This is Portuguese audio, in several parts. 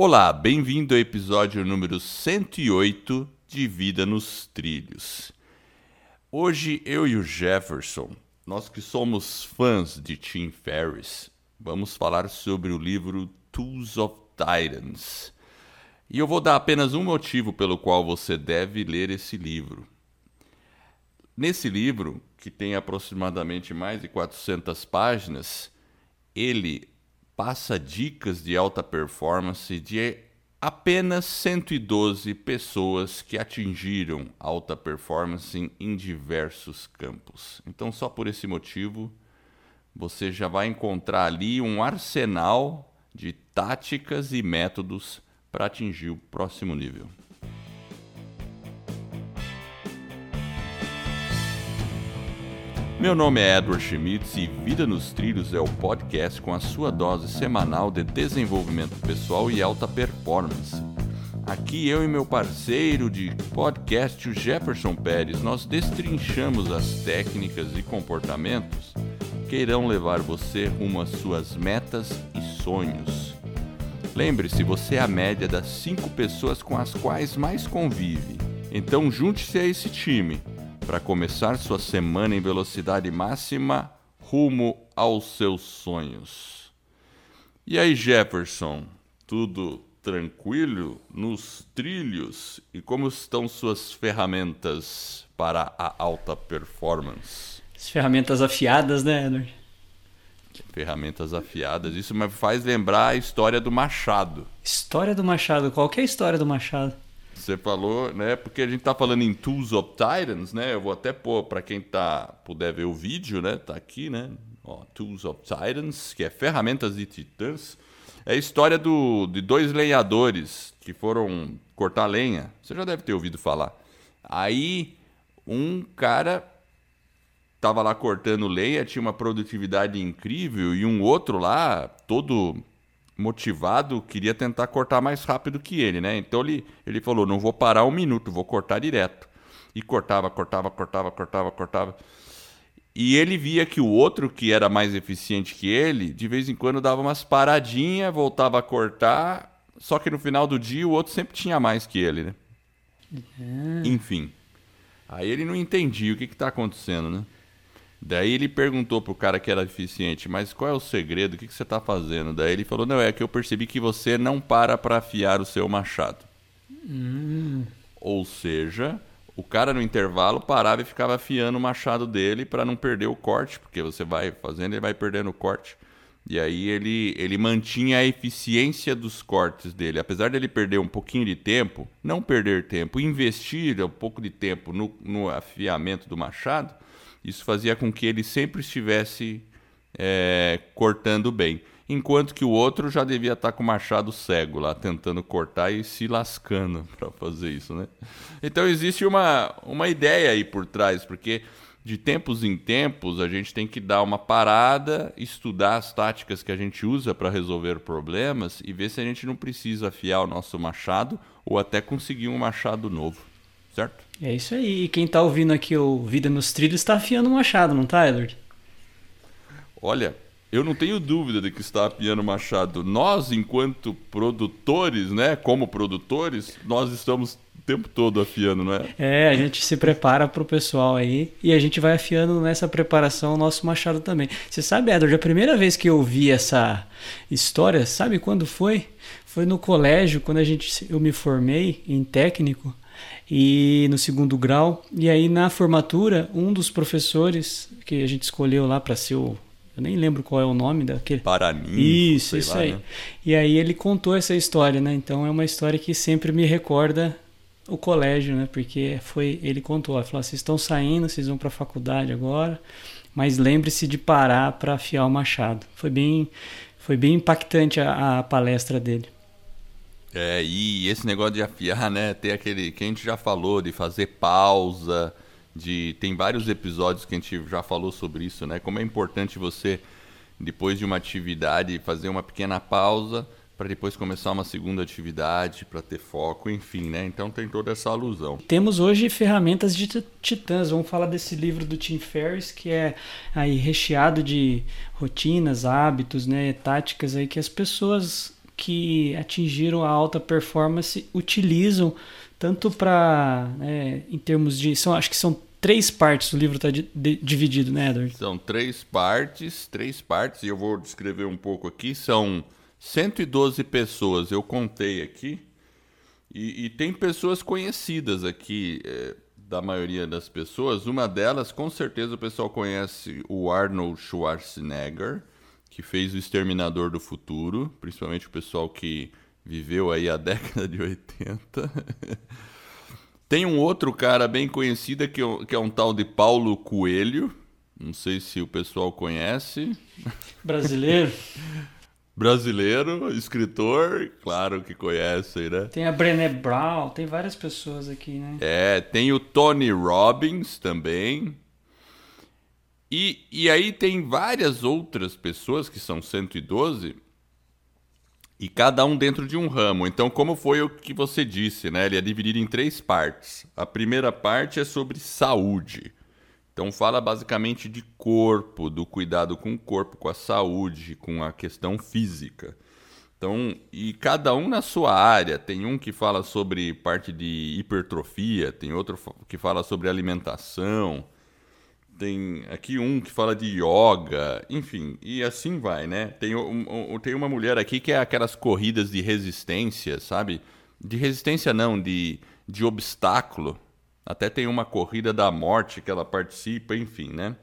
Olá, bem-vindo ao episódio número 108 de Vida nos Trilhos. Hoje eu e o Jefferson, nós que somos fãs de Tim Ferriss, vamos falar sobre o livro Tools of Titans. E eu vou dar apenas um motivo pelo qual você deve ler esse livro. Nesse livro, que tem aproximadamente mais de 400 páginas, ele passa dicas de alta performance de apenas 112 pessoas que atingiram alta performance em, diversos campos. Então, só por esse motivo, você já vai encontrar ali um arsenal de táticas e métodos para atingir o próximo nível. Meu nome é Edward Schmitz e Vida nos Trilhos é o podcast com a sua dose semanal de desenvolvimento pessoal e alta performance. Aqui eu e meu parceiro de podcast, o Jefferson Pérez, nós destrinchamos as técnicas e comportamentos que irão levar você rumo às suas metas e sonhos. Lembre-se, você é a média das cinco pessoas com as quais mais convive. Então junte-se a esse time para começar sua semana em velocidade máxima rumo aos seus sonhos. E aí, Jefferson, tudo tranquilo nos trilhos? E como estão suas ferramentas para a alta performance? As ferramentas afiadas, né, Edward? Ferramentas afiadas. Isso me faz lembrar a história do Machado. História do Machado. Qual é a história do Machado? Você falou, né? Porque a gente tá falando em Tools of Titans, né? Eu vou até pôr para quem tá puder ver o vídeo, né? Tá aqui, né? Ó, Tools of Titans, que é ferramentas de titãs. É a história do, de dois lenhadores que foram cortar lenha. Você já deve ter ouvido falar. Aí um cara tava lá cortando lenha, tinha uma produtividade incrível e um outro lá, todo motivado, queria tentar cortar mais rápido que ele, né? Então ele, ele falou: não vou parar um minuto, vou cortar direto. E cortava, cortava, cortava, cortava, cortava. E ele via que o outro, que era mais eficiente que ele, de vez em quando dava umas paradinhas, voltava a cortar. Só que no final do dia o outro sempre tinha mais que ele, né? Uhum. Enfim. Aí ele não entendia o que está acontecendo, né? Daí ele perguntou pro cara que era eficiente, mas qual é o segredo? O que, que você está fazendo? Daí ele falou, não, é que eu percebi que você não para para afiar o seu machado. Hum. Ou seja, o cara no intervalo parava e ficava afiando o machado dele para não perder o corte, porque você vai fazendo e vai perdendo o corte. E aí ele, ele mantinha a eficiência dos cortes dele. Apesar dele perder um pouquinho de tempo, não perder tempo, investir um pouco de tempo no, no afiamento do machado, isso fazia com que ele sempre estivesse é, cortando bem. Enquanto que o outro já devia estar com o machado cego lá, tentando cortar e se lascando para fazer isso, né? Então existe uma, uma ideia aí por trás, porque de tempos em tempos a gente tem que dar uma parada, estudar as táticas que a gente usa para resolver problemas e ver se a gente não precisa afiar o nosso machado ou até conseguir um machado novo certo? É isso aí. E quem tá ouvindo aqui o Vida nos Trilhos tá afiando o machado, não tá, Edward? Olha, eu não tenho dúvida de que está afiando o machado. Nós, enquanto produtores, né, como produtores, nós estamos o tempo todo afiando, não é? É, a gente se prepara pro pessoal aí e a gente vai afiando nessa preparação o nosso machado também. Você sabe, Edward, a primeira vez que eu vi essa história, sabe quando foi? Foi no colégio, quando a gente, eu me formei em técnico e no segundo grau. E aí na formatura, um dos professores que a gente escolheu lá para ser o eu nem lembro qual é o nome daquele. Paraninfo. Isso, isso lá, aí. Né? E aí ele contou essa história, né? Então é uma história que sempre me recorda o colégio, né? Porque foi ele contou, ele falou: vocês estão saindo, vocês vão para a faculdade agora, mas lembre-se de parar para afiar o machado. Foi bem, foi bem impactante a, a palestra dele. É, e esse negócio de afiar, né? Tem aquele que a gente já falou de fazer pausa, de tem vários episódios que a gente já falou sobre isso, né? Como é importante você depois de uma atividade fazer uma pequena pausa para depois começar uma segunda atividade, para ter foco, enfim, né? Então tem toda essa alusão. Temos hoje ferramentas de titãs. Vamos falar desse livro do Tim Ferriss que é aí recheado de rotinas, hábitos, né, táticas aí que as pessoas que atingiram a alta performance utilizam tanto para, né, em termos de, são, acho que são três partes, o livro está dividido, né, Edward? São três partes, três partes, e eu vou descrever um pouco aqui. São 112 pessoas, eu contei aqui, e, e tem pessoas conhecidas aqui, é, da maioria das pessoas. Uma delas, com certeza, o pessoal conhece o Arnold Schwarzenegger, que fez o Exterminador do Futuro, principalmente o pessoal que viveu aí a década de 80. Tem um outro cara bem conhecido que, é que é um tal de Paulo Coelho. Não sei se o pessoal conhece. Brasileiro. Brasileiro, escritor, claro que conhecem, né? Tem a Brené Brown, tem várias pessoas aqui, né? É, tem o Tony Robbins também. E, e aí tem várias outras pessoas, que são 112, e cada um dentro de um ramo. Então, como foi o que você disse, né? Ele é dividido em três partes. A primeira parte é sobre saúde. Então, fala basicamente de corpo, do cuidado com o corpo, com a saúde, com a questão física. Então, e cada um na sua área. Tem um que fala sobre parte de hipertrofia, tem outro que fala sobre alimentação tem aqui um que fala de yoga, enfim, e assim vai, né? Tem, um, um, tem uma mulher aqui que é aquelas corridas de resistência, sabe? De resistência não, de, de obstáculo. Até tem uma corrida da morte que ela participa, enfim, né?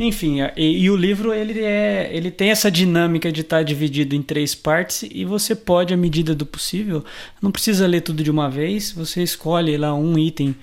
Enfim, e, e, o livro ele, é, ele tem essa dinâmica de estar dividido em três partes e você pode, à medida do possível, não precisa ler tudo de uma vez, você escolhe lá um item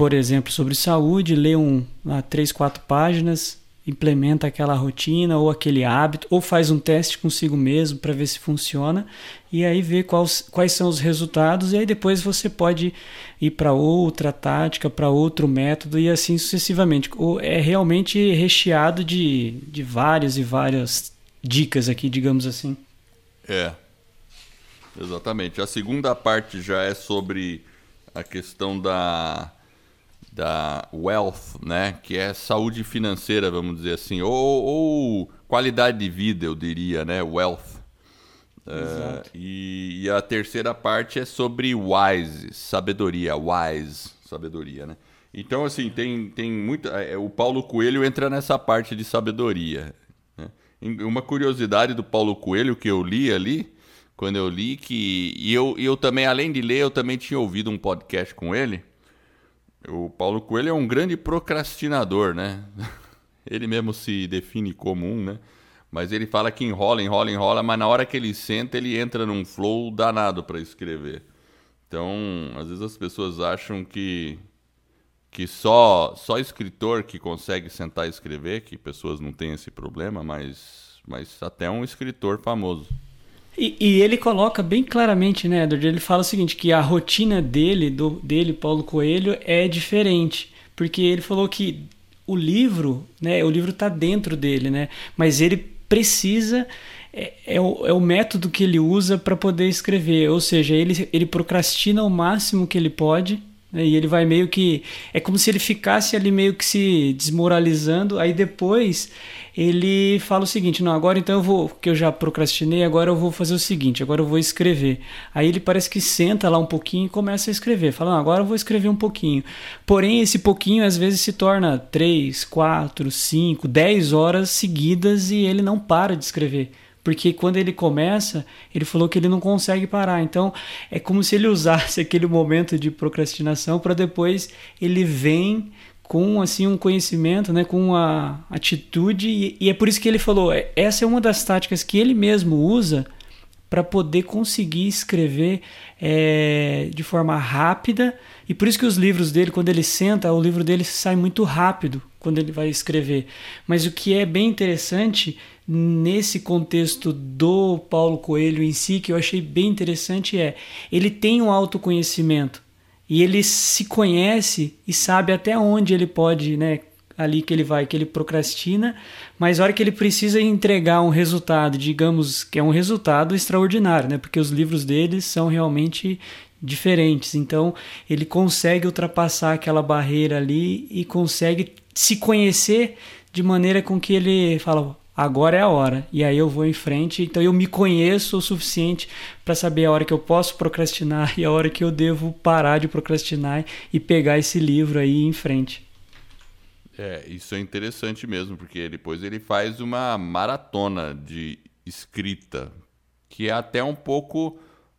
por exemplo, sobre saúde, lê um, lá, três, quatro páginas, implementa aquela rotina ou aquele hábito, ou faz um teste consigo mesmo para ver se funciona, e aí vê quais, quais são os resultados, e aí depois você pode ir para outra tática, para outro método, e assim sucessivamente. É realmente recheado de, de várias e várias dicas aqui, digamos assim. É, exatamente. A segunda parte já é sobre a questão da da wealth, né, que é saúde financeira, vamos dizer assim, ou, ou qualidade de vida, eu diria, né, wealth. Uh, e, e, a terceira parte é sobre wise, sabedoria, wise, sabedoria, né? Então, assim, tem, tem muita. É, o Paulo Coelho entra nessa parte de sabedoria. Né? Uma curiosidade do Paulo Coelho que eu li ali, quando eu li, que. E eu, eu também, além de ler, eu também tinha ouvido um podcast com ele o Paulo Coelho é um grande procrastinador, né? Ele mesmo se define como um, né? Mas ele fala que enrola, enrola, enrola, mas na hora que ele senta, ele entra num flow danado para escrever. Então, às vezes as pessoas acham que que só só escritor que consegue sentar e escrever, que pessoas não têm esse problema, mas mas até um escritor famoso. E, e, ele coloca bem claramente, né, Edward? Ele fala o seguinte, que a rotina dele, do, dele, Paulo Coelho, é diferente. Porque ele falou que o livro, né, o livro está dentro dele, né? Mas ele precisa é, é, o, é o método que ele usa para poder escrever, ou seja, ele, ele procrastina o máximo que ele pode né, e ele vai meio que é como se ele ficasse ali meio que se desmoralizando, aí depois ele fala o seguinte: não, agora então eu vou, que eu já procrastinei, agora eu vou fazer o seguinte, agora eu vou escrever. Aí ele parece que senta lá um pouquinho e começa a escrever. Fala, agora eu vou escrever um pouquinho. Porém, esse pouquinho às vezes se torna 3, 4, 5, 10 horas seguidas e ele não para de escrever porque quando ele começa, ele falou que ele não consegue parar. Então, é como se ele usasse aquele momento de procrastinação para depois ele vem com assim um conhecimento, né, com uma atitude e, e, é por isso que ele falou, é, essa é uma das táticas que ele mesmo usa para poder conseguir escrever é, de forma rápida e por isso que os livros dele, quando ele senta, o livro dele sai muito rápido quando ele vai escrever. Mas o que é bem interessante nesse contexto do Paulo Coelho em si, que eu achei bem interessante é, ele tem um autoconhecimento e ele se conhece e sabe até onde ele pode, né, ali que ele vai, que ele procrastina, mas a hora que ele precisa entregar um resultado, digamos que é um resultado extraordinário, né, porque os livros dele são realmente diferentes. Então, ele consegue ultrapassar aquela barreira ali e consegue se conhecer de maneira com que ele fala: agora é a hora. E aí eu vou em frente, então eu me conheço o suficiente para saber a hora que eu posso procrastinar e a hora que eu devo parar de procrastinar e pegar esse livro aí em frente. É, isso é interessante mesmo, porque depois ele faz uma maratona de escrita, que é até um pouco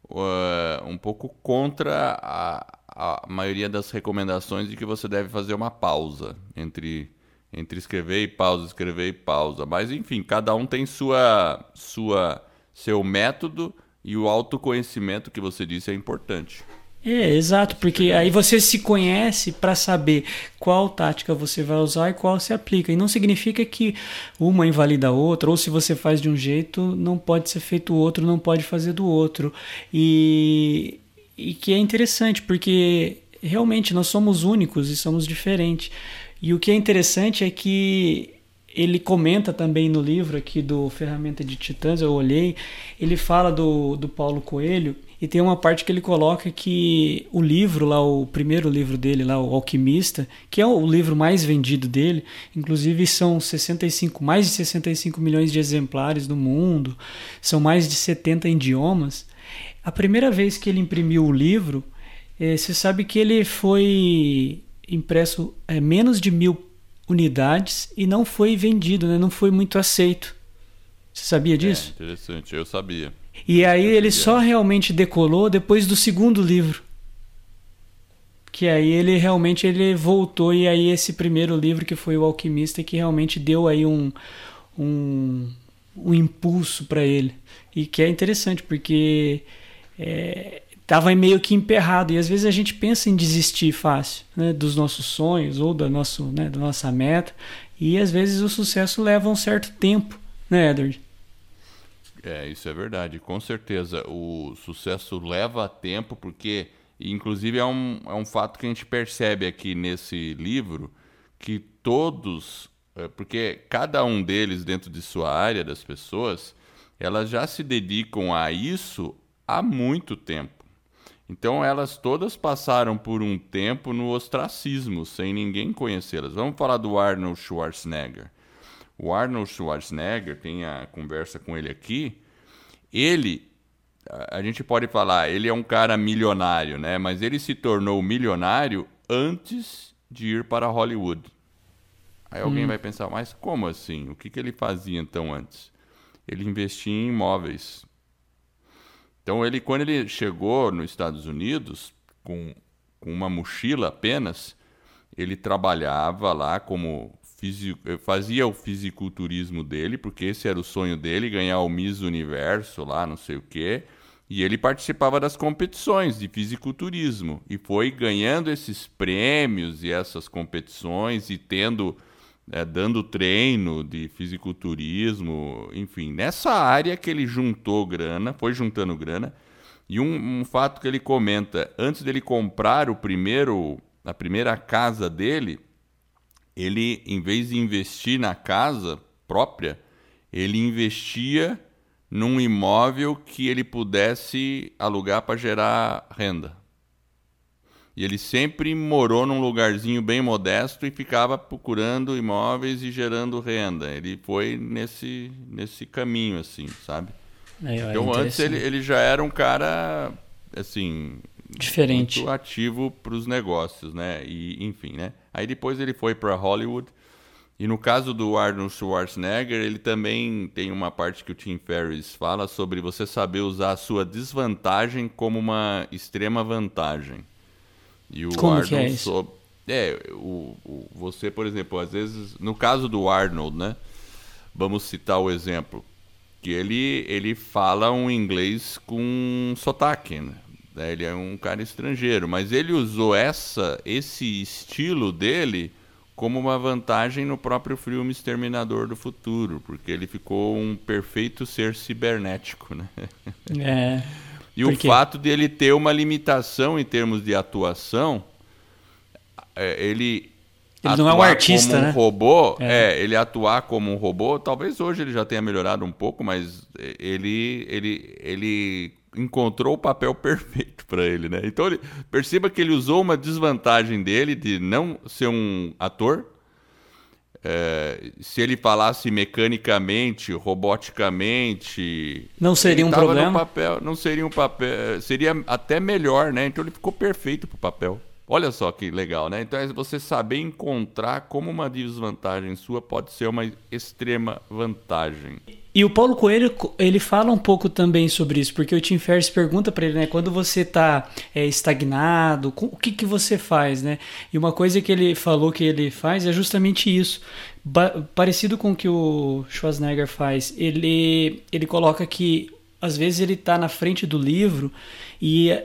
uh, um pouco contra a, a maioria das recomendações de que você deve fazer uma pausa entre entre escrever e pausa, escrever e pausa. Mas enfim, cada um tem sua sua seu método e o autoconhecimento que você disse é importante. É, exato, porque aí você se conhece para saber qual tática você vai usar e qual se aplica. E não significa que uma invalida a outra, ou se você faz de um jeito, não pode ser feito o outro, não pode fazer do outro. E, e que é interessante, porque realmente nós somos únicos e somos diferentes. E o que é interessante é que ele comenta também no livro aqui do Ferramenta de Titãs, eu olhei, ele fala do, do Paulo Coelho e tem uma parte que ele coloca que o livro lá, o primeiro livro dele lá, o Alquimista, que é o livro mais vendido dele, inclusive são 65, mais de 65 milhões de exemplares no mundo, são mais de 70 idiomas. A primeira vez que ele imprimiu o livro, é, você sabe que ele foi impresso é, menos de mil unidades e não foi vendido, né? não foi muito aceito. Você sabia disso? É, interessante, eu sabia. E aí ele só realmente decolou depois do segundo livro. Que aí ele realmente ele voltou e aí esse primeiro livro que foi o Alquimista que realmente deu aí um um, um impulso para ele e que é interessante porque estava meio que emperrado e às vezes a gente pensa em desistir fácil né, dos nossos sonhos ou da nosso né, da nossa meta e às vezes o sucesso leva um certo tempo né Edward é, isso é verdade. Com certeza, o sucesso leva tempo, porque, inclusive, é um, é um fato que a gente percebe aqui nesse livro, que todos, é, porque cada um deles, dentro de sua área, das pessoas, elas já se dedicam a isso há muito tempo. Então, elas todas passaram por um tempo no ostracismo, sem ninguém conhecê-las. Vamos falar do Arnold Schwarzenegger. O Arnold Schwarzenegger, tem a conversa com ele aqui, ele, a gente pode falar, ele é um cara milionário, né? Mas ele se tornou milionário antes de ir para Hollywood. Aí alguém hum. vai pensar, mas como assim? O que, que ele fazia então antes? Ele investia em imóveis. Então ele, quando ele chegou nos Estados Unidos com, com uma mochila apenas, ele trabalhava lá como fazia o fisiculturismo dele, porque esse era o sonho dele, ganhar o Miss Universo lá, não sei o quê. E ele participava das competições de fisiculturismo e foi ganhando esses prêmios e essas competições e tendo é, dando treino de fisiculturismo, enfim, nessa área que ele juntou grana, foi juntando grana. E um, um fato que ele comenta, antes dele comprar o primeiro, a primeira casa dele, ele, em vez de investir na casa própria, ele investia num imóvel que ele pudesse alugar para gerar renda. E ele sempre morou num lugarzinho bem modesto e ficava procurando imóveis e gerando renda. Ele foi nesse, nesse caminho, assim, sabe? É, então, antes ele, ele já era um cara, assim, diferente, muito ativo para os negócios, né? E enfim, né? Aí depois ele foi para Hollywood. E no caso do Arnold Schwarzenegger, ele também tem uma parte que o Tim Ferriss fala sobre você saber usar a sua desvantagem como uma extrema vantagem. E o como Arnold que é isso? É, o, o, você, por exemplo, às vezes, no caso do Arnold, né? Vamos citar o exemplo que ele ele fala um inglês com sotaque, né? Né? Ele é um cara estrangeiro, mas ele usou essa, esse estilo dele como uma vantagem no próprio filme Exterminador do Futuro, porque ele ficou um perfeito ser cibernético, né? É. e o fato de ele ter uma limitação em termos de atuação, é, ele ele não é um artista, como um né? robô, é. é. ele atuar como um robô, talvez hoje ele já tenha melhorado um pouco, mas ele ele ele encontrou o papel perfeito para ele, né? Então ele, perceba que ele usou uma desvantagem dele de não ser um ator é, se ele falasse mecanicamente, roboticamente, não seria um problema. Papel, não seria um papel, seria até melhor, né? Então ele ficou perfeito para o papel. Olha só que legal, né? Então é você saber encontrar como uma desvantagem sua pode ser uma extrema vantagem. E o Paulo Coelho, ele fala um pouco também sobre isso, porque o Tim Ferriss pergunta para ele, né, quando você está é, estagnado, o que, que você faz, né? E uma coisa que ele falou que ele faz é justamente isso. Ba parecido com o que o Schwarzenegger faz, ele, ele coloca que às vezes ele está na frente do livro e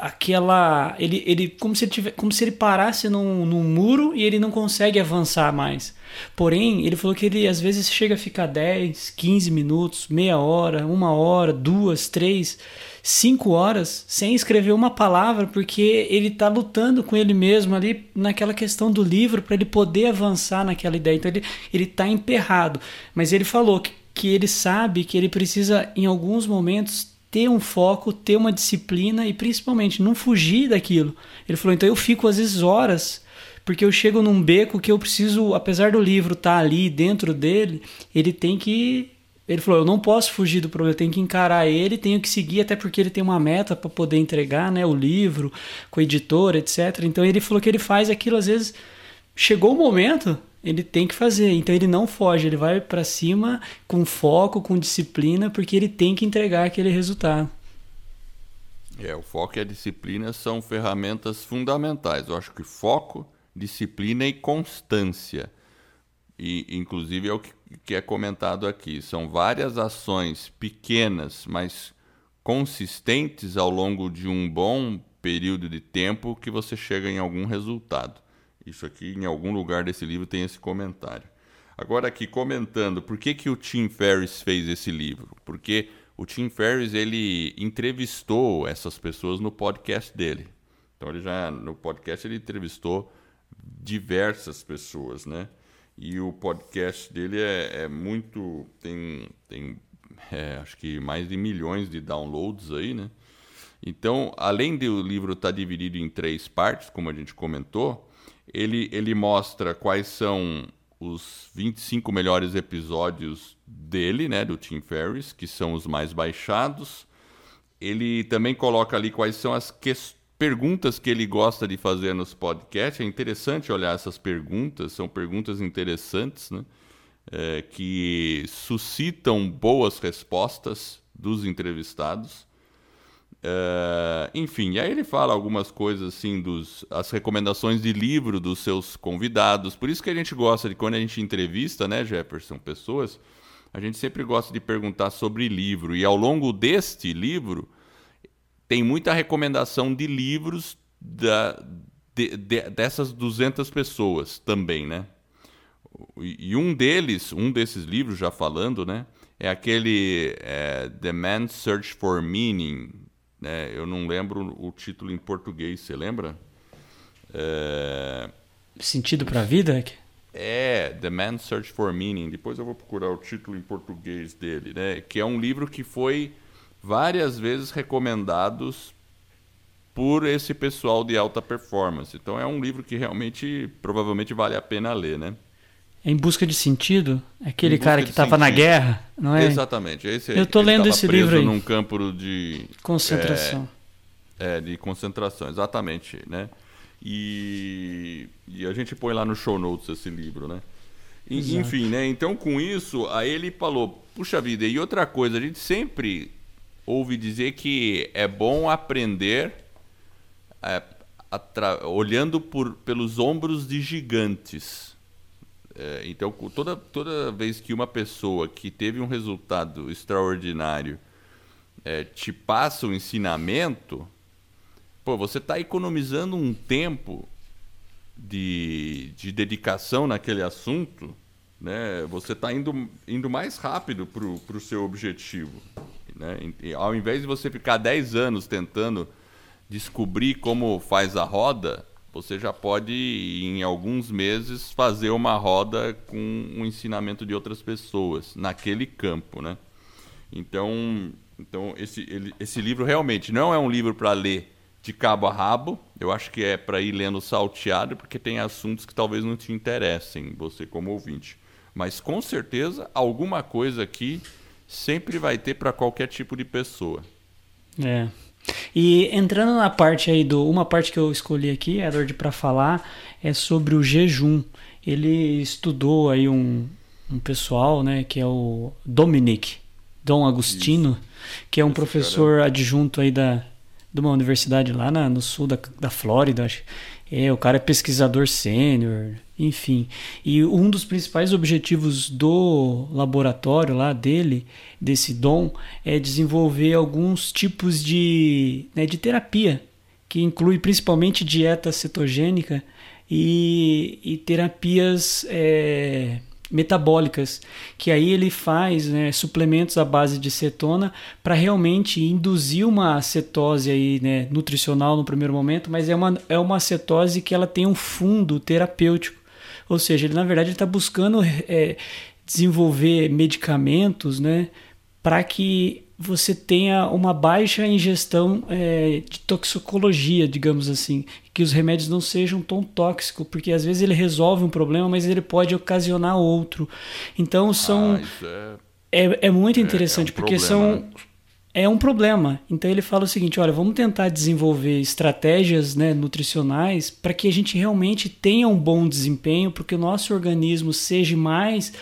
aquela ele, ele como se ele tivesse, como se ele parasse num, num muro e ele não consegue avançar mais. Porém, ele falou que ele às vezes chega a ficar 10, 15 minutos, meia hora, uma hora, duas, três, cinco horas sem escrever uma palavra porque ele está lutando com ele mesmo ali naquela questão do livro para ele poder avançar naquela ideia. Então ele está emperrado. Mas ele falou que, que ele sabe que ele precisa em alguns momentos ter um foco, ter uma disciplina e principalmente não fugir daquilo. Ele falou: então eu fico às vezes horas, porque eu chego num beco que eu preciso, apesar do livro estar tá ali dentro dele, ele tem que. Ele falou: eu não posso fugir do problema, eu tenho que encarar ele, tenho que seguir, até porque ele tem uma meta para poder entregar né, o livro com a editora, etc. Então ele falou que ele faz aquilo às vezes. Chegou o momento, ele tem que fazer. Então ele não foge, ele vai para cima com foco, com disciplina, porque ele tem que entregar aquele resultado. É, o foco e a disciplina são ferramentas fundamentais. Eu acho que foco, disciplina e constância. E inclusive é o que é comentado aqui. São várias ações pequenas, mas consistentes ao longo de um bom período de tempo que você chega em algum resultado. Isso aqui, em algum lugar desse livro, tem esse comentário. Agora aqui, comentando, por que, que o Tim Ferriss fez esse livro? Porque o Tim Ferriss, ele entrevistou essas pessoas no podcast dele. Então, ele já, no podcast, ele entrevistou diversas pessoas, né? E o podcast dele é, é muito... tem, tem é, acho que mais de milhões de downloads aí, né? Então, além do livro estar tá dividido em três partes, como a gente comentou, ele, ele mostra quais são os 25 melhores episódios dele, né, do Tim Ferriss, que são os mais baixados. Ele também coloca ali quais são as perguntas que ele gosta de fazer nos podcasts. É interessante olhar essas perguntas, são perguntas interessantes, né, é, que suscitam boas respostas dos entrevistados. Uh, enfim, aí ele fala algumas coisas assim dos as recomendações de livro dos seus convidados. Por isso que a gente gosta de quando a gente entrevista, né, Jefferson, pessoas, a gente sempre gosta de perguntar sobre livro e ao longo deste livro tem muita recomendação de livros da, de, de, dessas 200 pessoas também, né? E, e um deles, um desses livros já falando, né, é aquele é, The Man's Search for Meaning, né? Eu não lembro o título em português, você lembra? É... Sentido para a vida? É, The Man's Search for Meaning. Depois eu vou procurar o título em português dele, né? Que é um livro que foi várias vezes recomendado por esse pessoal de alta performance. Então é um livro que realmente provavelmente vale a pena ler, né? Em busca de sentido? Aquele cara que estava na guerra, não é? Exatamente. Esse, Eu estou lendo esse livro aí. num campo de concentração. É, é, de concentração, exatamente, né? E, e a gente põe lá no show notes esse livro, né? E, enfim, né? Então com isso, aí ele falou: puxa vida, e outra coisa, a gente sempre ouve dizer que é bom aprender é, olhando por, pelos ombros de gigantes. É, então, toda, toda vez que uma pessoa que teve um resultado extraordinário é, te passa o um ensinamento, pô, você está economizando um tempo de, de dedicação naquele assunto, né? você está indo, indo mais rápido para o seu objetivo. Né? E, ao invés de você ficar 10 anos tentando descobrir como faz a roda, você já pode, em alguns meses, fazer uma roda com o ensinamento de outras pessoas naquele campo, né? Então, então esse, ele, esse livro realmente não é um livro para ler de cabo a rabo. Eu acho que é para ir lendo salteado, porque tem assuntos que talvez não te interessem, você como ouvinte. Mas com certeza, alguma coisa aqui sempre vai ter para qualquer tipo de pessoa. É. E entrando na parte aí do. Uma parte que eu escolhi aqui, Edward, para falar, é sobre o jejum. Ele estudou aí um, um pessoal, né, que é o Dominic Dom Agostino, Isso. que é um Esse professor cara... adjunto aí da, de uma universidade lá na, no sul da, da Flórida, acho. É, o cara é pesquisador sênior, enfim. E um dos principais objetivos do laboratório lá dele, desse Dom, é desenvolver alguns tipos de, né, de terapia, que inclui principalmente dieta cetogênica e, e terapias é, metabólicas, que aí ele faz né, suplementos à base de cetona para realmente induzir uma cetose aí, né, nutricional no primeiro momento, mas é uma, é uma cetose que ela tem um fundo terapêutico, ou seja, ele na verdade está buscando é, desenvolver medicamentos né, para que você tenha uma baixa ingestão é, de toxicologia, digamos assim, que os remédios não sejam tão tóxicos, porque às vezes ele resolve um problema, mas ele pode ocasionar outro. Então são ah, é... é... É, muito interessante, é, é um porque problema, são né? é um problema. Então ele fala o seguinte: olha, vamos tentar desenvolver estratégias né, nutricionais para que a gente realmente tenha um bom desempenho, porque o nosso organismo seja mais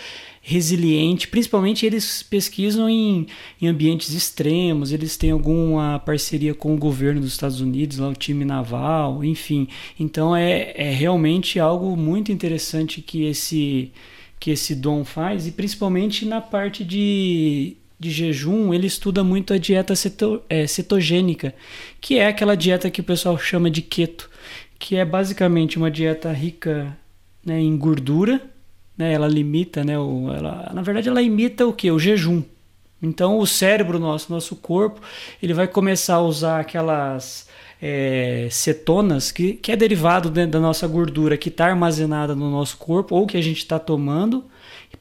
resiliente, principalmente eles pesquisam em, em, ambientes extremos, eles têm alguma parceria com o governo dos Estados Unidos, lá o time naval, enfim. Então é, é realmente algo muito interessante que esse, que esse Dom faz, e principalmente na parte de, de jejum, ele estuda muito a dieta ceto, é, cetogênica, que é aquela dieta que o pessoal chama de keto, que é basicamente uma dieta rica né, em gordura, né? Ela limita, né? O, ela, na verdade, ela imita o que? O jejum. Então, o cérebro nosso, nosso corpo, ele vai começar a usar aquelas é, cetonas, que, que é derivado da nossa gordura que está armazenada no nosso corpo ou que a gente está tomando,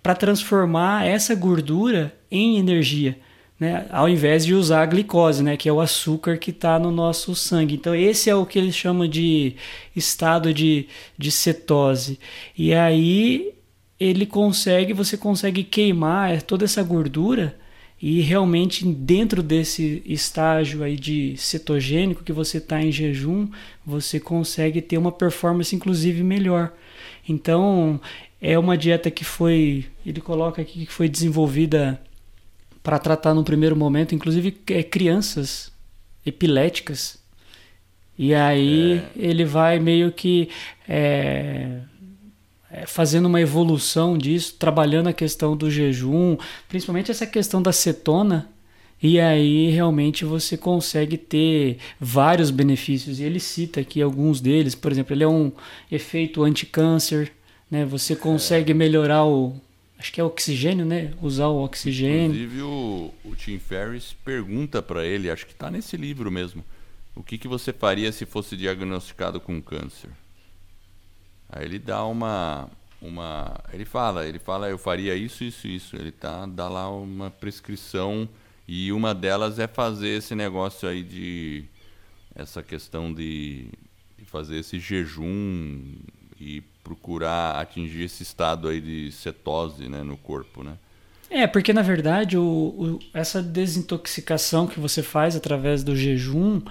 para transformar essa gordura em energia. Né, ao invés de usar a glicose, né, que é o açúcar que está no nosso sangue. Então, esse é o que eles chamam de estado de, de cetose. E aí, ele consegue, você consegue queimar toda essa gordura e realmente dentro desse estágio aí de cetogênico que você está em jejum, você consegue ter uma performance inclusive melhor. Então é uma dieta que foi, ele coloca aqui que foi desenvolvida para tratar no primeiro momento, inclusive é, crianças epiléticas. E aí é. ele vai meio que é, fazendo uma evolução disso, trabalhando a questão do jejum, principalmente essa questão da cetona, e aí realmente você consegue ter vários benefícios. E ele cita aqui alguns deles, por exemplo, ele é um efeito anticâncer, né? Você consegue é. melhorar o acho que é oxigênio, né? Usar o oxigênio. Inclusive o, o Tim Ferriss pergunta para ele, acho que está nesse livro mesmo, o que, que você faria se fosse diagnosticado com câncer? Aí ele dá uma uma, ele fala, ele fala, eu faria isso, isso, isso. Ele tá dá lá uma prescrição e uma delas é fazer esse negócio aí de essa questão de, de fazer esse jejum e procurar atingir esse estado aí de cetose, né, no corpo, né? É, porque na verdade o, o, essa desintoxicação que você faz através do jejum,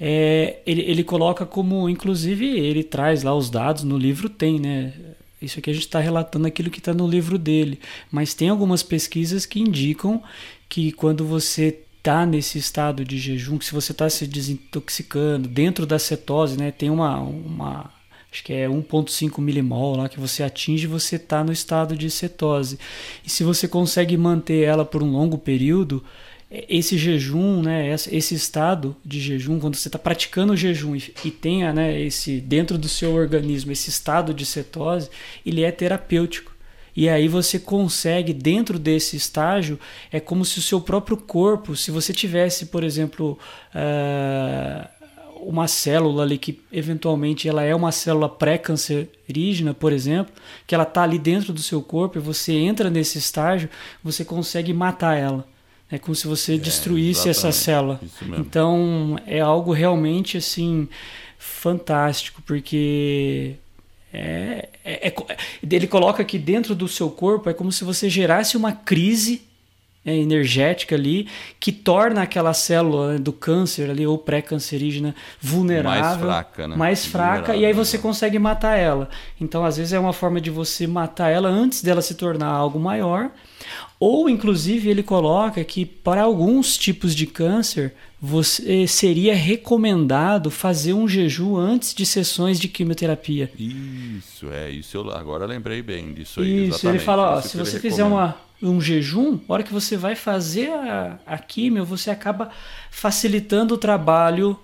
é, ele, ele coloca como, inclusive, ele traz lá os dados no livro, tem, né? Isso aqui a gente está relatando aquilo que está no livro dele, mas tem algumas pesquisas que indicam que quando você está nesse estado de jejum, que se você está se desintoxicando dentro da cetose, né, tem uma, uma acho que é 1,5 milimol lá que você atinge, você está no estado de cetose. E se você consegue manter ela por um longo período, esse jejum, né, esse estado de jejum, quando você está praticando o jejum e, e tenha né, esse dentro do seu organismo esse estado de cetose, ele é terapêutico. E aí você consegue, dentro desse estágio, é como se o seu próprio corpo, se você tivesse, por exemplo, uh, uma célula ali que eventualmente ela é uma célula pré-cancerígena, por exemplo, que ela está ali dentro do seu corpo e você entra nesse estágio, você consegue matar ela. É como se você destruísse é, essa célula. Então é algo realmente assim fantástico, porque é, é, é, ele coloca que dentro do seu corpo é como se você gerasse uma crise energética ali que torna aquela célula né, do câncer ali ou pré-cancerígena vulnerável, mais fraca, né? mais fraca e aí você né? consegue matar ela. Então às vezes é uma forma de você matar ela antes dela se tornar algo maior. Ou inclusive ele coloca que para alguns tipos de câncer você seria recomendado fazer um jejum antes de sessões de quimioterapia. Isso, é, isso eu agora lembrei bem disso aí. Isso, ele fala, ó, se você fizer uma um jejum, a hora que você vai fazer a, a químio, você acaba facilitando o trabalho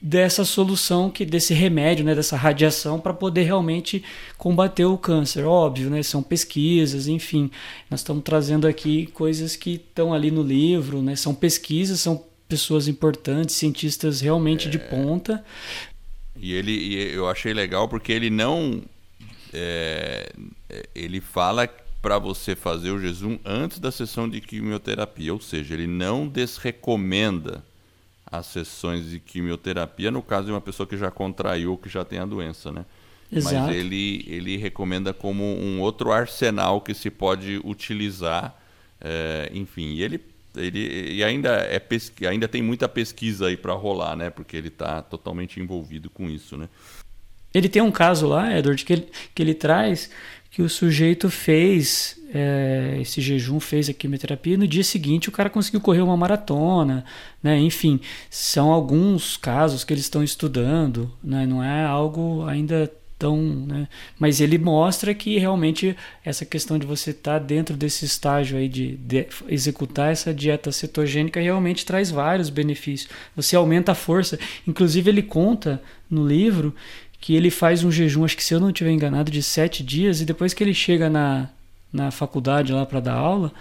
dessa solução, que desse remédio, né, dessa radiação, para poder realmente combater o câncer. Óbvio, né, são pesquisas, enfim. Nós estamos trazendo aqui coisas que estão ali no livro, né, são pesquisas, são pessoas importantes, cientistas realmente é... de ponta. E ele, eu achei legal porque ele não. É, ele fala para você fazer o jejum antes da sessão de quimioterapia, ou seja, ele não desrecomenda as sessões de quimioterapia no caso de uma pessoa que já contraiu ou que já tem a doença, né? Exato. Mas ele, ele recomenda como um outro arsenal que se pode utilizar, é, enfim, e ele, ele e ainda, é pesqui, ainda tem muita pesquisa aí para rolar, né? Porque ele está totalmente envolvido com isso, né? Ele tem um caso lá, Edward, que ele, que ele traz que o sujeito fez é, esse jejum, fez a quimioterapia, e no dia seguinte o cara conseguiu correr uma maratona, né? Enfim, são alguns casos que eles estão estudando, né? Não é algo ainda tão, né? Mas ele mostra que realmente essa questão de você estar tá dentro desse estágio aí de, de, executar essa dieta cetogênica realmente traz vários benefícios. Você aumenta a força. Inclusive ele conta no livro que ele faz um jejum, acho que se eu não estiver enganado, de sete dias, e depois que ele chega na, na faculdade lá para dar aula,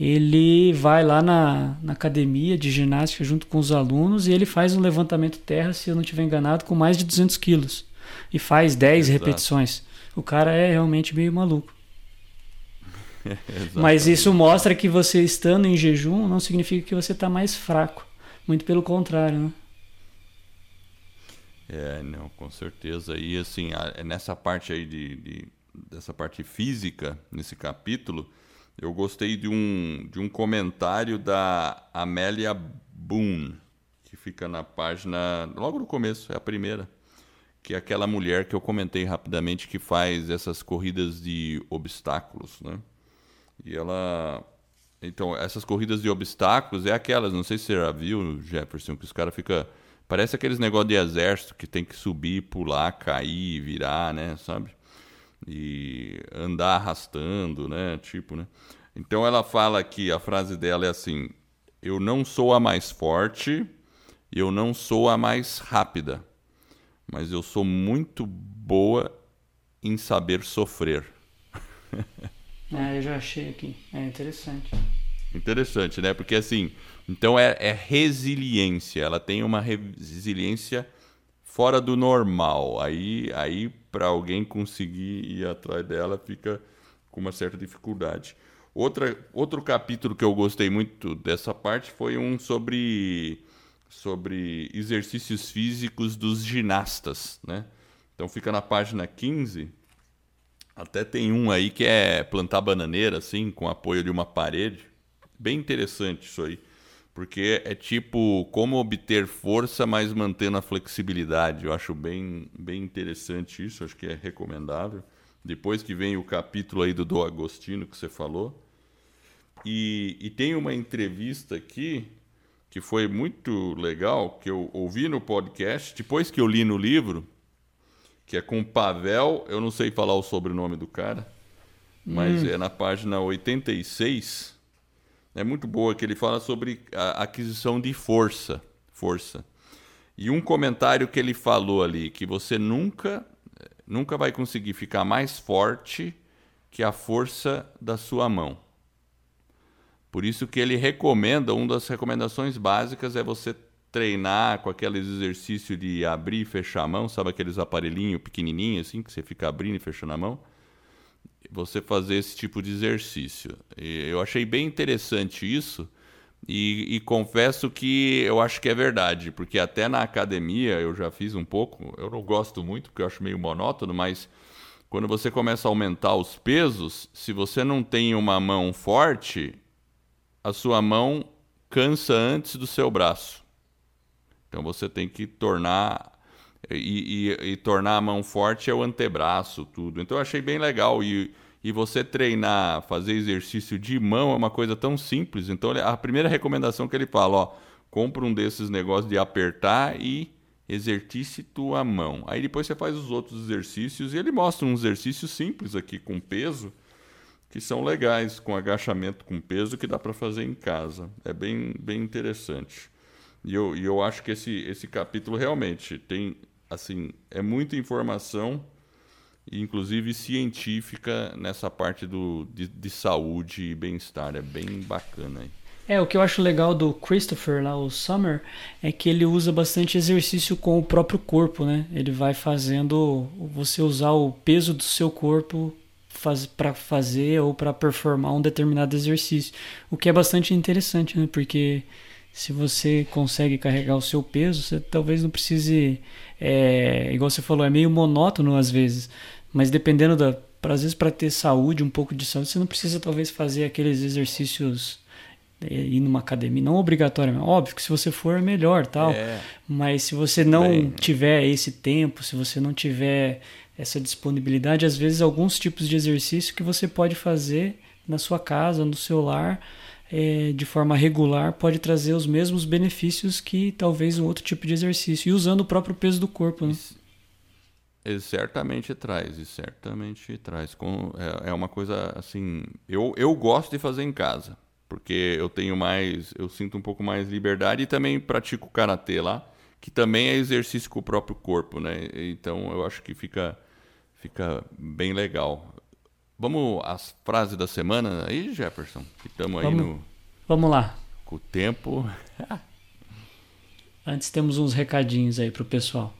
ele vai lá na, na academia de ginástica junto com os alunos e ele faz um levantamento terra, se eu não estiver enganado, com mais de 200 quilos. E faz 10 Exato. repetições. O cara é realmente meio maluco. Mas isso mostra que você estando em jejum não significa que você está mais fraco. Muito pelo contrário, né? É, não, com certeza. E assim, nessa parte aí de, de, dessa parte física, nesse capítulo, eu gostei de um, de um comentário da Amélia Boone, que fica na página, logo no começo, é a primeira, que é aquela mulher que eu comentei rapidamente que faz essas corridas de obstáculos, né? E ela então, essas corridas de obstáculos é aquelas, não sei se você já viu, Jefferson, que os caras ficam Parece aqueles negócios de exército que tem que subir, pular, cair, virar, né? Sabe? E andar arrastando, né? Tipo, né? Então ela fala aqui, a frase dela é assim: Eu não sou a mais forte, eu não sou a mais rápida, mas eu sou muito boa em saber sofrer. ah, eu já achei aqui. É interessante. Interessante, né? Porque assim, então é, é resiliência. Ela tem uma resiliência fora do normal. Aí, aí para alguém conseguir ir atrás dela, fica com uma certa dificuldade. Outra, outro capítulo que eu gostei muito dessa parte foi um sobre, sobre exercícios físicos dos ginastas. Né? Então fica na página 15. Até tem um aí que é plantar bananeira, assim, com apoio de uma parede. Bem interessante isso aí porque é tipo como obter força, mas mantendo a flexibilidade. Eu acho bem, bem interessante isso, acho que é recomendável. Depois que vem o capítulo aí do Do Agostino que você falou. E, e tem uma entrevista aqui que foi muito legal, que eu ouvi no podcast, depois que eu li no livro, que é com Pavel, eu não sei falar o sobrenome do cara, mas hum. é na página 86 é muito boa que ele fala sobre a aquisição de força, força. E um comentário que ele falou ali que você nunca nunca vai conseguir ficar mais forte que a força da sua mão. Por isso que ele recomenda, uma das recomendações básicas é você treinar com aqueles exercícios de abrir e fechar a mão, sabe aqueles aparelhinhos pequenininhos assim que você fica abrindo e fechando a mão? Você fazer esse tipo de exercício. E eu achei bem interessante isso, E, e, confesso que eu acho que é verdade, porque até na academia eu já fiz um pouco, eu não gosto muito porque eu acho meio monótono, mas quando você começa a aumentar os pesos, se você não tem uma mão forte, a sua mão cansa antes do seu braço. Então você tem que tornar e, e, e tornar a mão forte é o antebraço, tudo. Então eu achei bem legal e e você treinar, fazer exercício de mão é uma coisa tão simples. Então a primeira recomendação que ele fala, ó, compra um desses negócios de apertar e exercice tua mão. Aí depois você faz os outros exercícios e ele mostra um exercício simples aqui com peso que são legais, com agachamento com peso que dá para fazer em casa. É bem, bem interessante. E eu, e eu acho que esse, esse capítulo realmente tem, assim, é muita informação, inclusive científica, nessa parte do, de, de saúde e bem-estar. É bem bacana aí. É, o que eu acho legal do Christopher lá, o Summer, é que ele usa bastante exercício com o próprio corpo, né? Ele vai fazendo você usar o peso do seu corpo faz, para fazer ou para performar um determinado exercício. O que é bastante interessante, né? Porque se você consegue carregar o seu peso, você talvez não precise. É, igual você falou, é meio monótono às vezes, mas dependendo da. Pra, às vezes, para ter saúde, um pouco de saúde, você não precisa talvez fazer aqueles exercícios é, ir numa academia, não obrigatoriamente, óbvio que se você for é melhor, tal, é, mas se você não bem. tiver esse tempo, se você não tiver essa disponibilidade, às vezes alguns tipos de exercício que você pode fazer na sua casa, no seu lar, é, de forma regular, pode trazer os mesmos benefícios que talvez um outro tipo de exercício, e usando o próprio peso do corpo. Né? Ele certamente traz, e certamente traz. Com, é, é uma coisa assim. Eu, eu gosto de fazer em casa, porque eu tenho mais. Eu sinto um pouco mais liberdade e também pratico karatê lá que também é exercício com o próprio corpo, né? Então eu acho que fica, fica bem legal. Vamos às frases da semana aí, Jefferson? Estamos aí no. Vamos lá. Com o tempo. Antes temos uns recadinhos aí pro pessoal.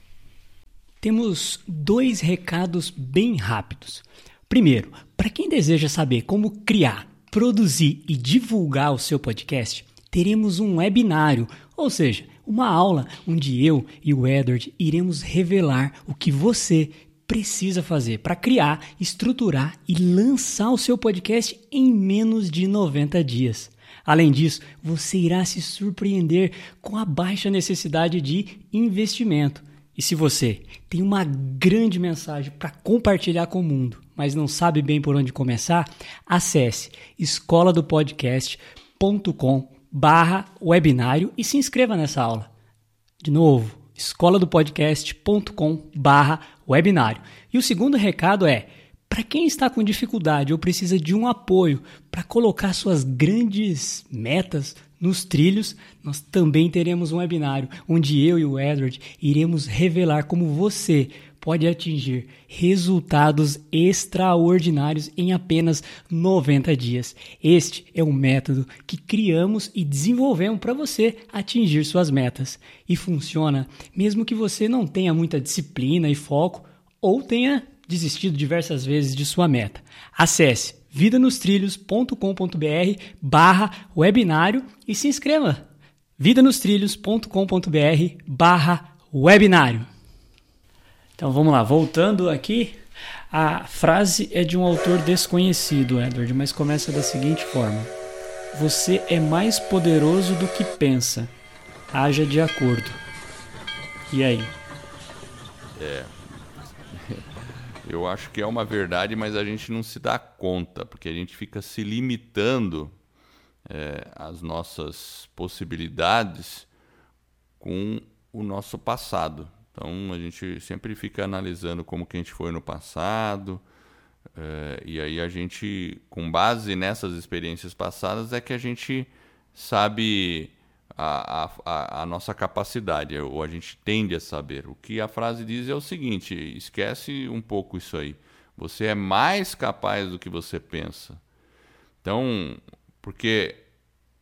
Temos dois recados bem rápidos. Primeiro, para quem deseja saber como criar, produzir e divulgar o seu podcast, teremos um webinário, ou seja, uma aula onde eu e o Edward iremos revelar o que você precisa fazer para criar, estruturar e lançar o seu podcast em menos de 90 dias. Além disso, você irá se surpreender com a baixa necessidade de investimento. E se você tem uma grande mensagem para compartilhar com o mundo, mas não sabe bem por onde começar, acesse escoladopodcast.com barra webinário e se inscreva nessa aula. De novo, escoladopodcast.com barra webinário. E o segundo recado é, para quem está com dificuldade ou precisa de um apoio para colocar suas grandes metas nos trilhos, nós também teremos um webinário onde eu e o Edward iremos revelar como você pode atingir resultados extraordinários em apenas 90 dias. Este é um método que criamos e desenvolvemos para você atingir suas metas. E funciona mesmo que você não tenha muita disciplina e foco ou tenha desistido diversas vezes de sua meta. Acesse vidanostrilhos.com.br barra webinário e se inscreva. vidanostrilhos.com.br barra webinário. Então vamos lá, voltando aqui. A frase é de um autor desconhecido, Edward, mas começa da seguinte forma: Você é mais poderoso do que pensa. Haja de acordo. E aí? É. Eu acho que é uma verdade, mas a gente não se dá conta, porque a gente fica se limitando é, às nossas possibilidades com o nosso passado. Então a gente sempre fica analisando como que a gente foi no passado, é, e aí a gente, com base nessas experiências passadas, é que a gente sabe a, a, a, nossa capacidade, ou a gente tende a saber. O que a frase diz é o seguinte: esquece um pouco isso aí. Você é mais capaz do que você pensa. Então, porque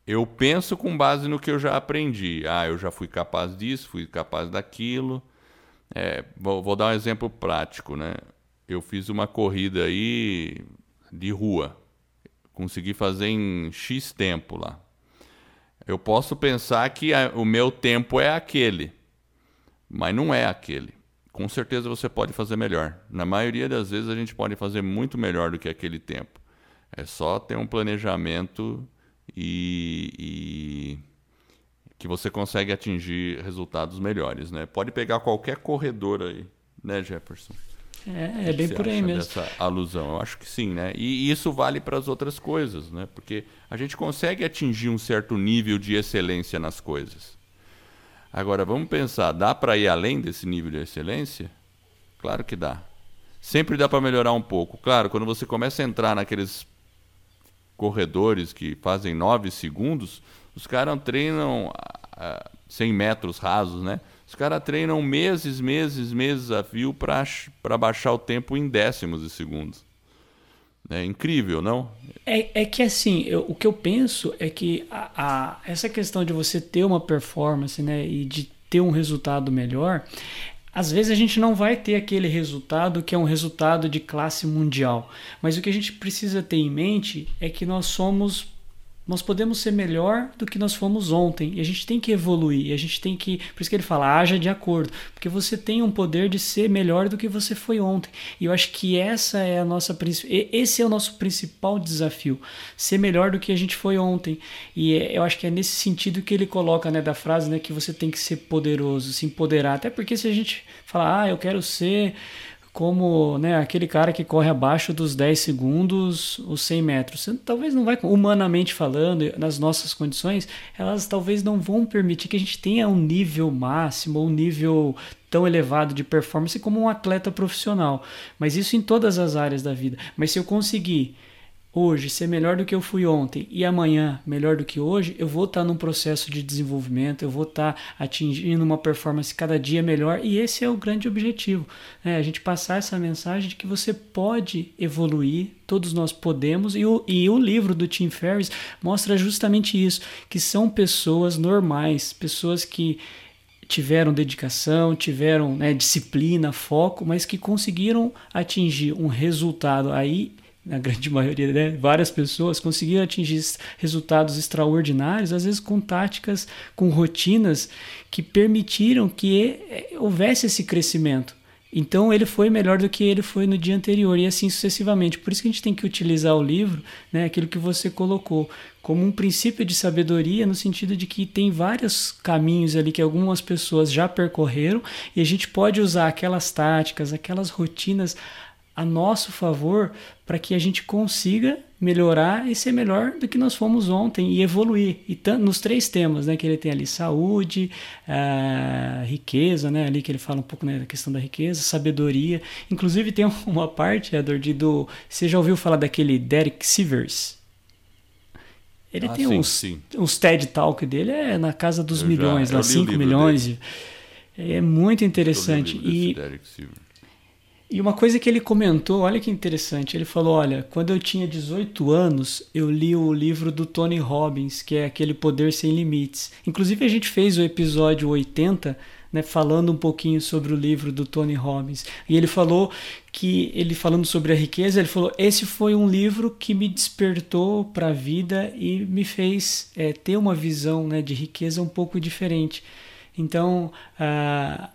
eu penso com base no que eu já aprendi. Ah, eu já fui capaz disso, fui capaz daquilo. É, vou, vou, dar um exemplo prático, né? Eu fiz uma corrida aí de rua, consegui fazer em X tempo lá. Eu posso pensar que a, o meu tempo é aquele, mas não é aquele. Com certeza você pode fazer melhor. Na maioria das vezes a gente pode fazer muito melhor do que aquele tempo. É só ter um planejamento e, e que você consegue atingir resultados melhores, né? Pode pegar qualquer corredor aí, né, Jefferson? É, é bem por aí mesmo. Essa alusão, eu acho que sim, né? E isso vale para as outras coisas, né? Porque a gente consegue atingir um certo nível de excelência nas coisas. Agora, vamos pensar, dá para ir além desse nível de excelência? Claro que dá. Sempre dá para melhorar um pouco. Claro, quando você começa a entrar naqueles corredores que fazem 9 segundos, os caras treinam a 100 metros rasos, né? Os caras treinam meses, meses, meses a fio para baixar o tempo em décimos de segundos. É incrível, não? É, é que assim, eu, o que eu penso é que a, a, essa questão de você ter uma performance né, e de ter um resultado melhor, às vezes a gente não vai ter aquele resultado que é um resultado de classe mundial. Mas o que a gente precisa ter em mente é que nós somos nós podemos ser melhor do que nós fomos ontem. E a gente tem que evoluir. A gente tem que. Por isso que ele fala, haja de acordo. Porque você tem um poder de ser melhor do que você foi ontem. E eu acho que essa é a nossa esse é o nosso principal desafio. Ser melhor do que a gente foi ontem. E é, eu acho que é nesse sentido que ele coloca, né, da frase, né, que você tem que ser poderoso, se empoderar. Até porque se a gente falar, ah, eu quero ser como né, aquele cara que corre abaixo dos 10 segundos os 100 metros. Você talvez não vai, humanamente falando, nas nossas condições, elas talvez não vão permitir que a gente tenha um nível máximo, um nível tão elevado de performance como um atleta profissional. Mas isso em todas as áreas da vida. Mas se eu conseguir hoje ser melhor do que eu fui ontem e amanhã melhor do que hoje, eu vou estar num processo de desenvolvimento, eu vou estar atingindo uma performance cada dia melhor e esse é o grande objetivo, né? a gente passar essa mensagem de que você pode evoluir, todos nós podemos e o, e o livro do Tim Ferriss mostra justamente isso, que são pessoas normais, pessoas que tiveram dedicação, tiveram né, disciplina, foco, mas que conseguiram atingir um resultado aí na grande maioria, né, várias pessoas conseguiram atingir resultados extraordinários, às vezes com táticas, com rotinas que permitiram que eh, houvesse esse crescimento. Então ele foi melhor do que ele foi no dia anterior e assim sucessivamente. Por isso que a gente tem que utilizar o livro, né, aquilo que você colocou, como um princípio de sabedoria no sentido de que tem vários caminhos ali que algumas pessoas já percorreram e a gente pode usar aquelas táticas, aquelas rotinas a nosso favor para que a gente consiga melhorar e ser melhor do que nós fomos ontem e evoluir. E nos três temas, né, que ele tem ali, saúde, riqueza, né, ali que ele fala um pouco né, da questão da riqueza, sabedoria. Inclusive tem uma parte, Edward, do... Você já ouviu falar daquele Derek Sivers? Ele ah, tem sim, uns, sim. uns TED Talk dele, é na casa dos eu milhões, já, lá 5 milhões. É muito interessante. e Derek Sivers. E uma coisa que ele comentou, olha que interessante, ele falou: olha, quando eu tinha 18 anos, eu li o livro do Tony Robbins, que é aquele Poder Sem Limites. Inclusive, a gente fez o episódio 80, né, falando um pouquinho sobre o livro do Tony Robbins. E ele falou que, ele falando sobre a riqueza, ele falou: esse foi um livro que me despertou para a vida e me fez é, ter uma visão né, de riqueza um pouco diferente. Então, uh,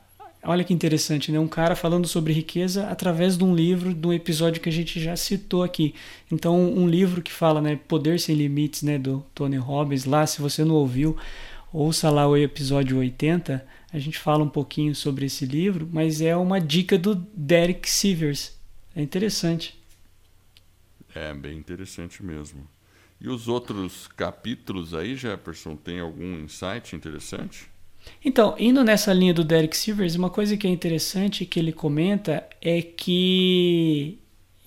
Olha que interessante, né? Um cara falando sobre riqueza através de um livro, de um episódio que a gente já citou aqui. Então, um livro que fala, né, Poder sem Limites, né, do Tony Robbins. Lá, se você não ouviu, ouça lá o episódio 80. A gente fala um pouquinho sobre esse livro, mas é uma dica do Derek Sivers. É interessante. É bem interessante mesmo. E os outros capítulos aí, Jefferson, tem algum insight interessante? Então, indo nessa linha do Derek Silvers, uma coisa que é interessante que ele comenta é que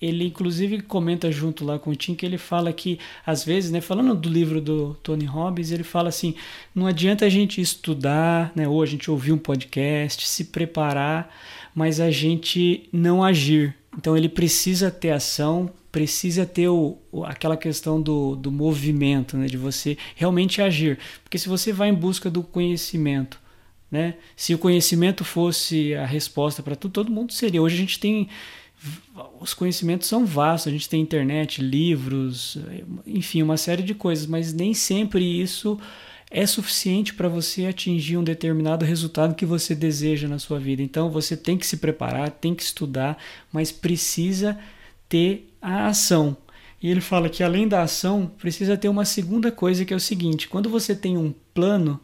ele inclusive comenta junto lá com o Tim que ele fala que às vezes, né, falando do livro do Tony Robbins, ele fala assim, não adianta a gente estudar, né, ou a gente ouvir um podcast, se preparar, mas a gente não agir. Então ele precisa ter ação, precisa ter o, aquela questão do, do movimento, né, de você realmente agir. Porque se você vai em busca do conhecimento, né, se o conhecimento fosse a resposta para tudo, todo mundo seria. Hoje a gente tem. Os conhecimentos são vastos, a gente tem internet, livros, enfim, uma série de coisas, mas nem sempre isso é suficiente para você atingir um determinado resultado que você deseja na sua vida. Então você tem que se preparar, tem que estudar, mas precisa ter a ação. E ele fala que além da ação, precisa ter uma segunda coisa que é o seguinte: quando você tem um plano,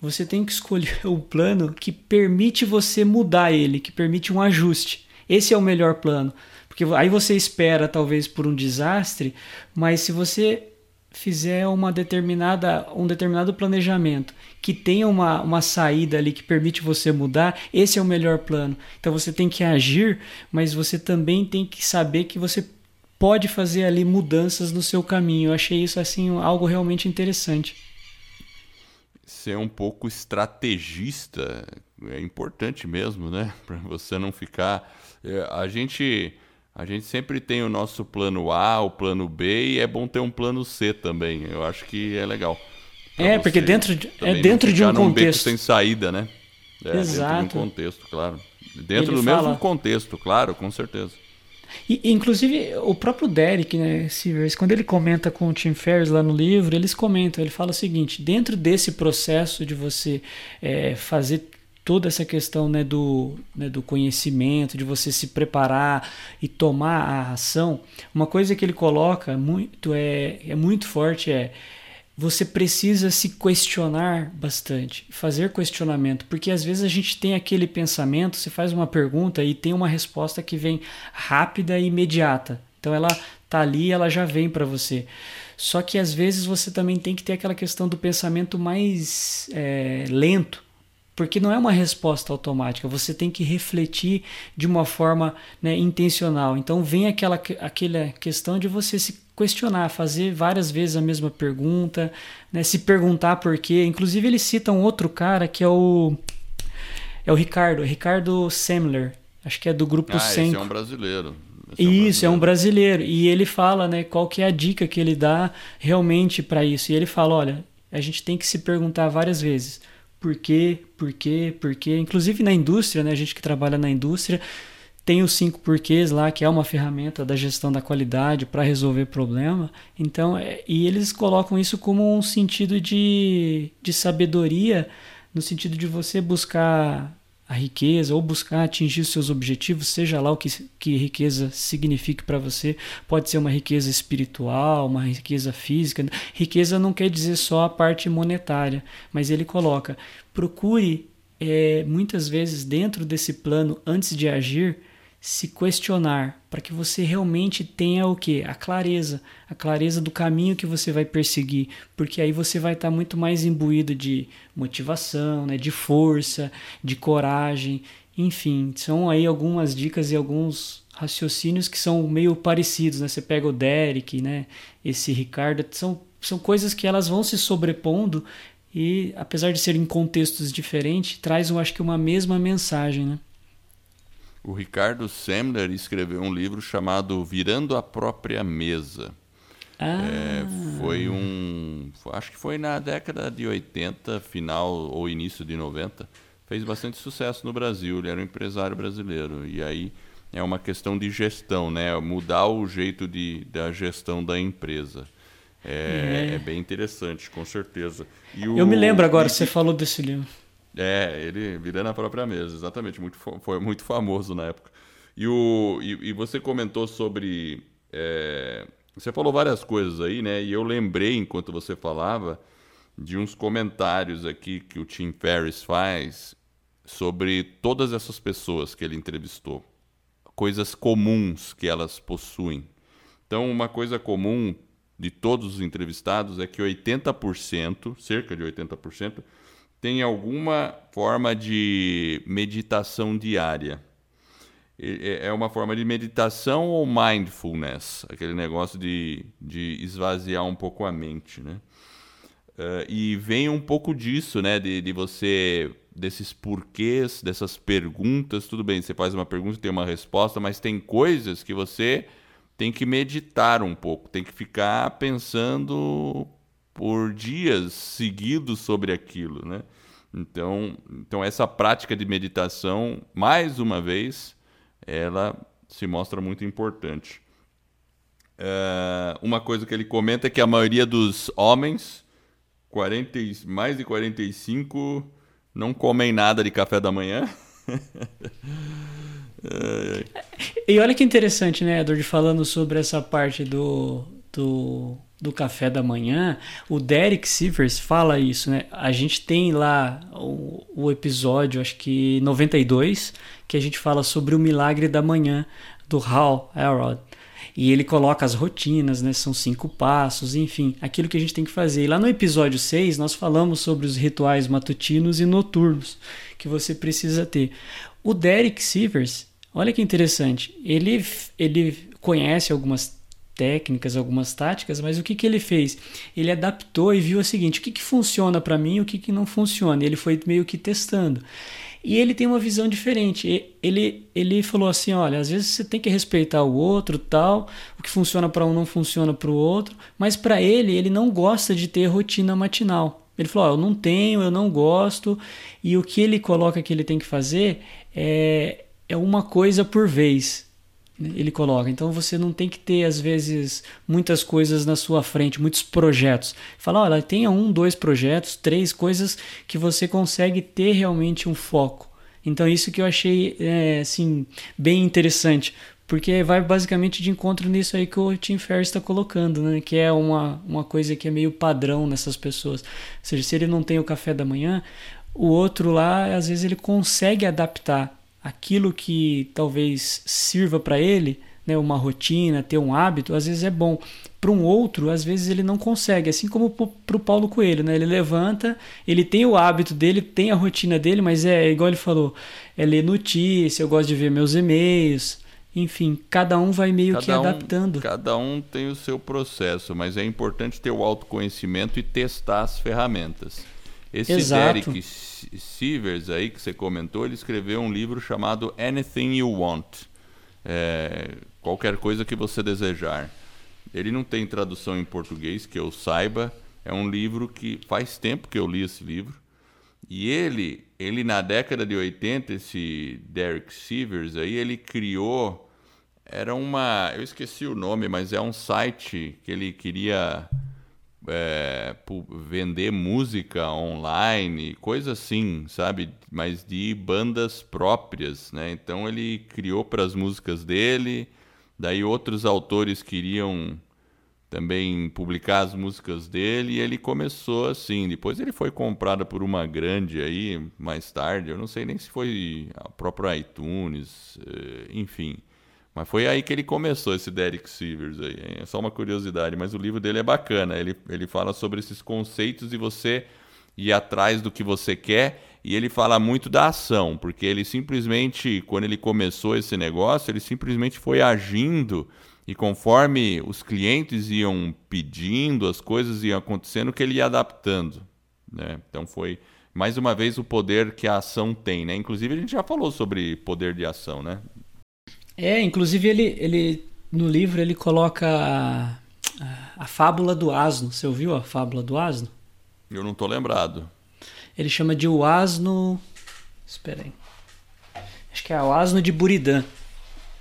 você tem que escolher o plano que permite você mudar ele, que permite um ajuste. Esse é o melhor plano. Porque aí você espera talvez por um desastre, mas se você fizer uma determinada, um determinado planejamento que tenha uma, uma saída ali que permite você mudar, esse é o melhor plano. Então você tem que agir, mas você também tem que saber que você pode fazer ali mudanças no seu caminho. Eu achei isso assim algo realmente interessante. Ser um pouco estrategista é importante mesmo, né? Para você não ficar. É, a gente a gente sempre tem o nosso plano A, o plano B e é bom ter um plano C também. Eu acho que é legal. É, porque dentro de, é dentro de um contexto sem saída, né? É, Exato. Dentro de um contexto, claro. Dentro Ele do fala... mesmo contexto, claro, com certeza. E, inclusive, o próprio Derek, né, Sivers, quando ele comenta com o Tim Ferriss lá no livro, eles comentam, ele fala o seguinte, dentro desse processo de você é, fazer toda essa questão né, do, né, do conhecimento, de você se preparar e tomar a ação, uma coisa que ele coloca muito é, é muito forte é você precisa se questionar bastante, fazer questionamento, porque às vezes a gente tem aquele pensamento, você faz uma pergunta e tem uma resposta que vem rápida e imediata. Então ela tá ali, ela já vem para você. Só que às vezes você também tem que ter aquela questão do pensamento mais é, lento, porque não é uma resposta automática, você tem que refletir de uma forma né, intencional. Então vem aquela, aquela questão de você se questionar, fazer várias vezes a mesma pergunta, né, se perguntar por quê. Inclusive ele cita um outro cara que é o é o Ricardo, Ricardo Semler, acho que é do grupo ah, Senko. Esse é um brasileiro. Esse isso, é um, brasileiro. é um brasileiro. E ele fala, né, qual que é a dica que ele dá realmente para isso. E ele fala, olha, a gente tem que se perguntar várias vezes por quê, por quê, por quê. Inclusive na indústria, né, a gente que trabalha na indústria, tem os cinco porquês lá, que é uma ferramenta da gestão da qualidade para resolver problema. Então, é, e eles colocam isso como um sentido de, de sabedoria, no sentido de você buscar a riqueza ou buscar atingir seus objetivos, seja lá o que, que riqueza signifique para você. Pode ser uma riqueza espiritual, uma riqueza física. Riqueza não quer dizer só a parte monetária, mas ele coloca: procure é, muitas vezes dentro desse plano, antes de agir, se questionar, para que você realmente tenha o que? A clareza, a clareza do caminho que você vai perseguir, porque aí você vai estar tá muito mais imbuído de motivação, né, de força, de coragem, enfim, são aí algumas dicas e alguns raciocínios que são meio parecidos, né? Você pega o Derek, né, esse Ricardo, são são coisas que elas vão se sobrepondo e apesar de serem contextos diferentes, traz, eu acho que uma mesma mensagem, né? O Ricardo Semler escreveu um livro chamado Virando a Própria Mesa. Ah. É, foi um. Acho que foi na década de 80, final ou início de 90. Fez bastante sucesso no Brasil. Ele era um empresário brasileiro. E aí é uma questão de gestão, né? Mudar o jeito de, da gestão da empresa. É, é. é bem interessante, com certeza. O, Eu me lembro agora, e, você falou desse livro. É, ele virando a própria mesa, exatamente. Muito, foi muito famoso na época. E, o, e, e você comentou sobre. É, você falou várias coisas aí, né? E eu lembrei, enquanto você falava, de uns comentários aqui que o Tim Ferriss faz sobre todas essas pessoas que ele entrevistou. Coisas comuns que elas possuem. Então, uma coisa comum de todos os entrevistados é que 80%, cerca de 80%, tem alguma forma de meditação diária. É uma forma de meditação ou mindfulness, aquele negócio de, de esvaziar um pouco a mente, né? Uh, e vem um pouco disso, né? De, de você, desses porquês, dessas perguntas. Tudo bem, você faz uma pergunta e tem uma resposta, mas tem coisas que você tem que meditar um pouco, tem que ficar pensando por dias seguidos sobre aquilo, né? Então, então essa prática de meditação, mais uma vez, ela se mostra muito importante. Uh, uma coisa que ele comenta é que a maioria dos homens, 40, mais de 45 não comem nada de café da manhã. e olha que interessante, né, Edward, falando sobre essa parte do, do, do café da manhã, o Derek Sivers fala isso, né? A gente tem lá o, o episódio, acho que 92, que a gente fala sobre o milagre da manhã do Hal Elrod. E ele coloca as rotinas, né? São cinco passos, enfim, aquilo que a gente tem que fazer. E lá no episódio 6, nós falamos sobre os rituais matutinos e noturnos que você precisa ter. O Derek Sivers, olha que interessante, ele, ele conhece algumas técnicas, algumas táticas, mas o que, que ele fez? Ele adaptou e viu o seguinte: o que, que funciona para mim e o que, que não funciona. Ele foi meio que testando. E ele tem uma visão diferente. Ele, ele falou assim: olha, às vezes você tem que respeitar o outro, tal. O que funciona para um não funciona para o outro. Mas para ele, ele não gosta de ter rotina matinal. Ele falou: oh, eu não tenho, eu não gosto. E o que ele coloca que ele tem que fazer é, é uma coisa por vez ele coloca. Então você não tem que ter, às vezes, muitas coisas na sua frente, muitos projetos. Fala, olha, tenha um, dois projetos, três coisas que você consegue ter realmente um foco. Então isso que eu achei é, assim, bem interessante, porque vai basicamente de encontro nisso aí que o Tim Ferriss está colocando, né? que é uma, uma coisa que é meio padrão nessas pessoas. Ou seja, se ele não tem o café da manhã, o outro lá, às vezes ele consegue adaptar aquilo que talvez sirva para ele, né, uma rotina, ter um hábito, às vezes é bom. Para um outro, às vezes ele não consegue, assim como para o Paulo Coelho, né? Ele levanta, ele tem o hábito dele, tem a rotina dele, mas é igual ele falou, é ler notícia, eu gosto de ver meus e-mails, enfim, cada um vai meio cada que adaptando. cada um tem o seu processo, mas é importante ter o autoconhecimento e testar as ferramentas. Esse Exato. Derek Sivers aí que você comentou, ele escreveu um livro chamado Anything You Want. É, qualquer coisa que você desejar. Ele não tem tradução em português que eu saiba. É um livro que faz tempo que eu li esse livro. E ele, ele na década de 80, esse Derek Sivers aí, ele criou era uma, eu esqueci o nome, mas é um site que ele queria é, vender música online, coisa assim, sabe? Mas de bandas próprias, né? Então ele criou para as músicas dele, daí outros autores queriam também publicar as músicas dele e ele começou assim. Depois ele foi comprado por uma grande aí mais tarde, eu não sei nem se foi a própria iTunes, é, enfim. Mas foi aí que ele começou, esse Derek Sivers aí. É só uma curiosidade, mas o livro dele é bacana. Ele, ele fala sobre esses conceitos e você ir atrás do que você quer. E ele fala muito da ação, porque ele simplesmente, quando ele começou esse negócio, ele simplesmente foi agindo e conforme os clientes iam pedindo, as coisas iam acontecendo, que ele ia adaptando. Né? Então foi mais uma vez o poder que a ação tem. Né? Inclusive a gente já falou sobre poder de ação, né? É, inclusive ele, ele no livro ele coloca a, a, fábula do asno. Você ouviu a fábula do asno? Eu não tô lembrado. Ele chama de o asno. Espera aí. Acho que é o asno de Buridã.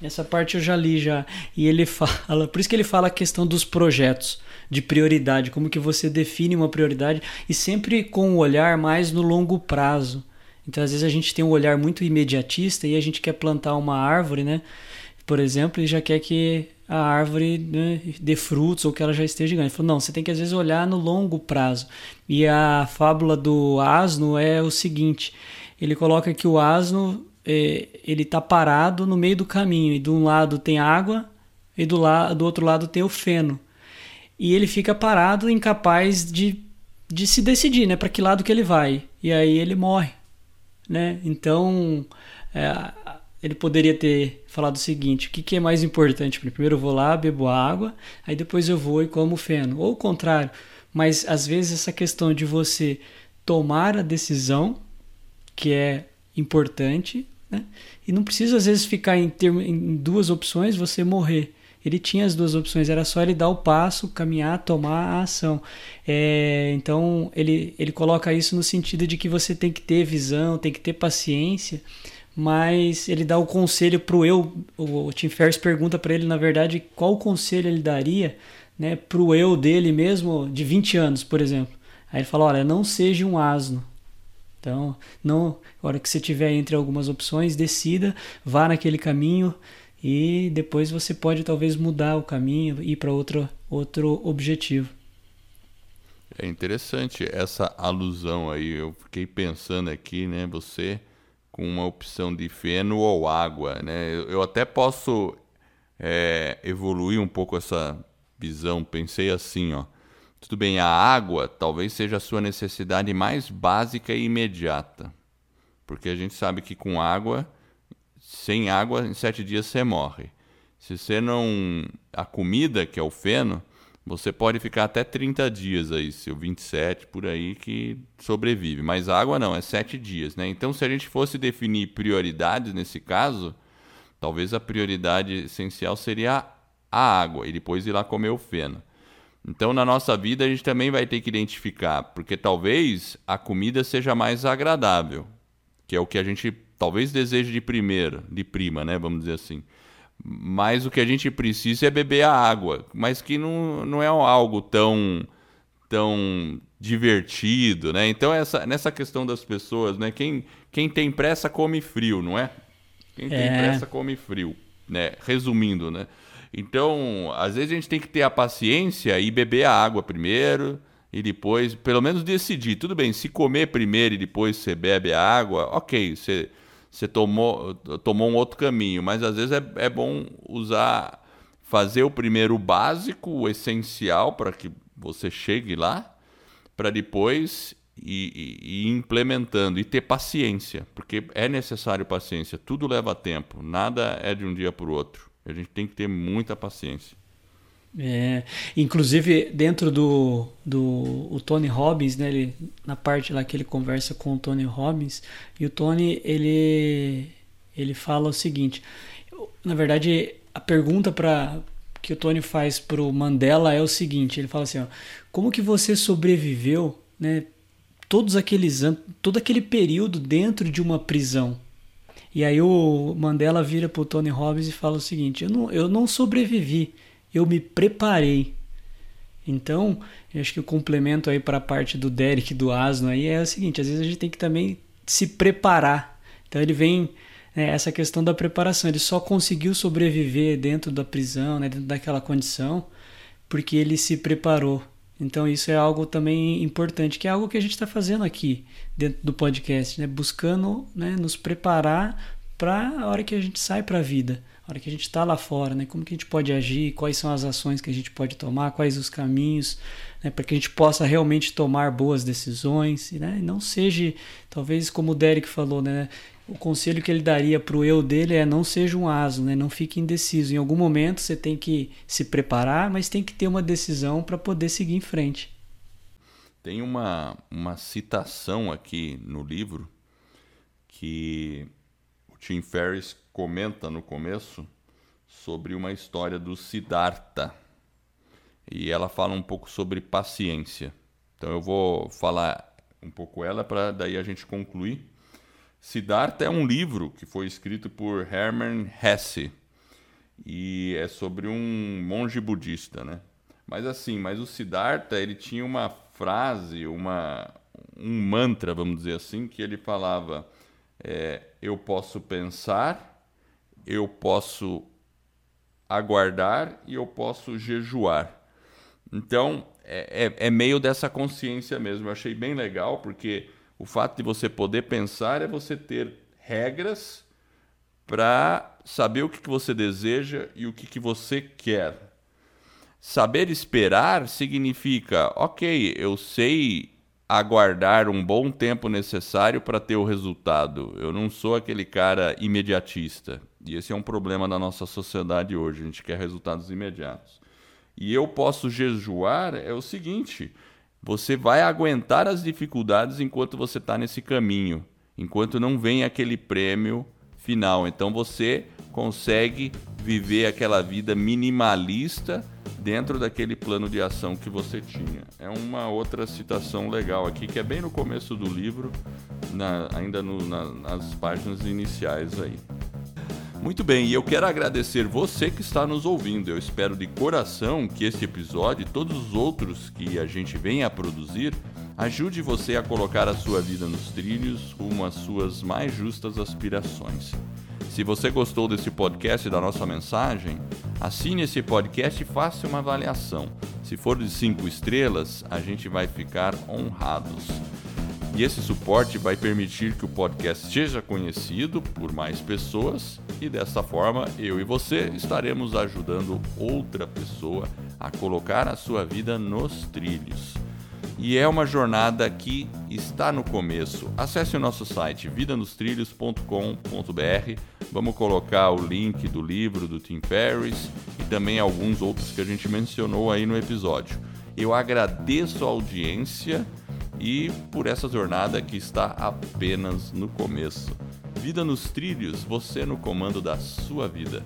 Essa parte eu já li já. E ele fala, por isso que ele fala a questão dos projetos de prioridade, como que você define uma prioridade e sempre com o olhar mais no longo prazo. Então, às vezes, a gente tem um olhar muito imediatista e a gente quer plantar uma árvore, né? Por exemplo, e já quer que a árvore né, dê frutos ou que ela já esteja grande. Ele falou, não, você tem que às vezes olhar no longo prazo. E a fábula do asno é o seguinte: ele coloca que o asno é, ele está parado no meio do caminho e de um lado tem água e do, la do outro lado tem o feno. E ele fica parado, incapaz de, de se decidir, né, para que lado que ele vai. E aí ele morre né? Então, é, ele poderia ter falado o seguinte: o que, que é mais importante? Primeiro eu vou lá, bebo água, aí depois eu vou e como feno. Ou o contrário. Mas às vezes essa questão de você tomar a decisão, que é importante, né? e não precisa às vezes ficar em, termo, em duas opções, você morrer ele tinha as duas opções, era só ele dar o passo, caminhar, tomar a ação. É, então ele, ele coloca isso no sentido de que você tem que ter visão, tem que ter paciência, mas ele dá o conselho para o eu. O Tim Ferriss pergunta para ele, na verdade, qual conselho ele daria né, para o eu dele mesmo de 20 anos, por exemplo. Aí ele fala: olha, não seja um asno. Então, não, a hora que você tiver entre algumas opções, decida, vá naquele caminho e depois você pode talvez mudar o caminho e ir para outro outro objetivo. É interessante essa alusão aí. Eu fiquei pensando aqui, né? Você com uma opção de feno ou água, né? Eu até posso é, evoluir um pouco essa visão. Pensei assim, ó. Tudo bem, a água talvez seja a sua necessidade mais básica e imediata, porque a gente sabe que com água, sem água, em sete dias você morre. Se você não. A comida, que é o feno, você pode ficar até 30 dias aí, seu 27 por aí, que sobrevive. Mas água não, é 7 dias, né? Então, se a gente fosse definir prioridades nesse caso, talvez a prioridade essencial seria a água e depois ir lá comer o feno. Então, na nossa vida, a gente também vai ter que identificar, porque talvez a comida seja mais agradável, que é o que a gente talvez deseje de primeiro, de prima, né? Vamos dizer assim. Mas o que a gente precisa é beber a água, mas que não, não é algo tão tão divertido, né? Então essa nessa questão das pessoas, né? Quem quem tem pressa come frio, não é? Quem tem é. pressa come frio, né? Resumindo, né? Então, às vezes a gente tem que ter a paciência e beber a água primeiro e depois, pelo menos decidir. Tudo bem, se comer primeiro e depois você bebe a água, ok, você você tomou, tomou um outro caminho. Mas às vezes é, é bom usar, fazer o primeiro básico, o essencial para que você chegue lá, para depois ir, ir, implementando e ter paciência, porque é necessário paciência. Tudo leva tempo, nada é de um dia para o outro. A gente tem que ter muita paciência. É, inclusive dentro do, do o Tony Robbins, né, ele, na parte lá que ele conversa com o Tony Robbins, e o Tony ele ele fala o seguinte, na verdade a pergunta para que o Tony faz pro Mandela é o seguinte, ele fala assim, ó, como que você sobreviveu, né, todos aqueles anos, todo aquele período dentro de uma prisão? E aí o Mandela vira pro Tony Robbins e fala o seguinte, eu não, eu não sobrevivi, eu me preparei. Então, acho que o complemento aí para a parte do Derek do Asno aí é o seguinte: às vezes a gente tem que também se preparar. Então ele vem né, essa questão da preparação. Ele só conseguiu sobreviver dentro da prisão, né, dentro daquela condição, porque ele se preparou. Então isso é algo também importante, que é algo que a gente está fazendo aqui dentro do podcast, né, buscando né, nos preparar para a hora que a gente sai para a vida a hora que a gente está lá fora, né? Como que a gente pode agir, quais são as ações que a gente pode tomar, quais os caminhos, né? Para que a gente possa realmente tomar boas decisões, né? E não seja, talvez como o Derek falou, né? O conselho que ele daria para o eu dele é não seja um aso, né? Não fique indeciso. Em algum momento você tem que se preparar, mas tem que ter uma decisão para poder seguir em frente. Tem uma, uma citação aqui no livro que o Tim Ferriss comenta no começo sobre uma história do Siddhartha. E ela fala um pouco sobre paciência. Então eu vou falar um pouco ela para daí a gente concluir. Siddhartha é um livro que foi escrito por Hermann Hesse e é sobre um monge budista, né? Mas assim, mas o Siddhartha ele tinha uma frase, uma um mantra, vamos dizer assim, que ele falava: é, eu posso pensar, eu posso aguardar e eu posso jejuar. Então, é, é, é, meio dessa consciência mesmo. Eu achei bem legal, porque o fato de você poder pensar é você ter regras para saber o que, que você deseja e o que, que você quer. Saber esperar significa, ok, eu sei aguardar um bom tempo necessário para ter o resultado. Eu não sou aquele cara imediatista. E esse é um problema da nossa sociedade hoje. A gente quer resultados imediatos. E eu posso jejuar é o seguinte: você vai aguentar as dificuldades enquanto você está nesse caminho, enquanto não vem aquele prêmio final. Então você consegue viver aquela vida minimalista dentro daquele plano de ação que você tinha. É uma outra citação legal aqui, que é bem no começo do livro, na, ainda no, na, nas páginas iniciais aí. Muito bem, e eu quero agradecer você que está nos ouvindo. Eu espero de coração que este episódio e todos os outros que a gente vem a produzir ajude você a colocar a sua vida nos trilhos rumo às suas mais justas aspirações. Se você gostou desse podcast e da nossa mensagem, assine esse podcast e faça uma avaliação. Se for de cinco estrelas, a gente vai ficar honrados. E esse suporte vai permitir que o podcast seja conhecido por mais pessoas e dessa forma eu e você estaremos ajudando outra pessoa a colocar a sua vida nos trilhos. E é uma jornada que está no começo. Acesse o nosso site vidanostrilhos.com.br. Vamos colocar o link do livro do Tim Ferriss e também alguns outros que a gente mencionou aí no episódio. Eu agradeço a audiência e por essa jornada que está apenas no começo. Vida nos trilhos, você no comando da sua vida.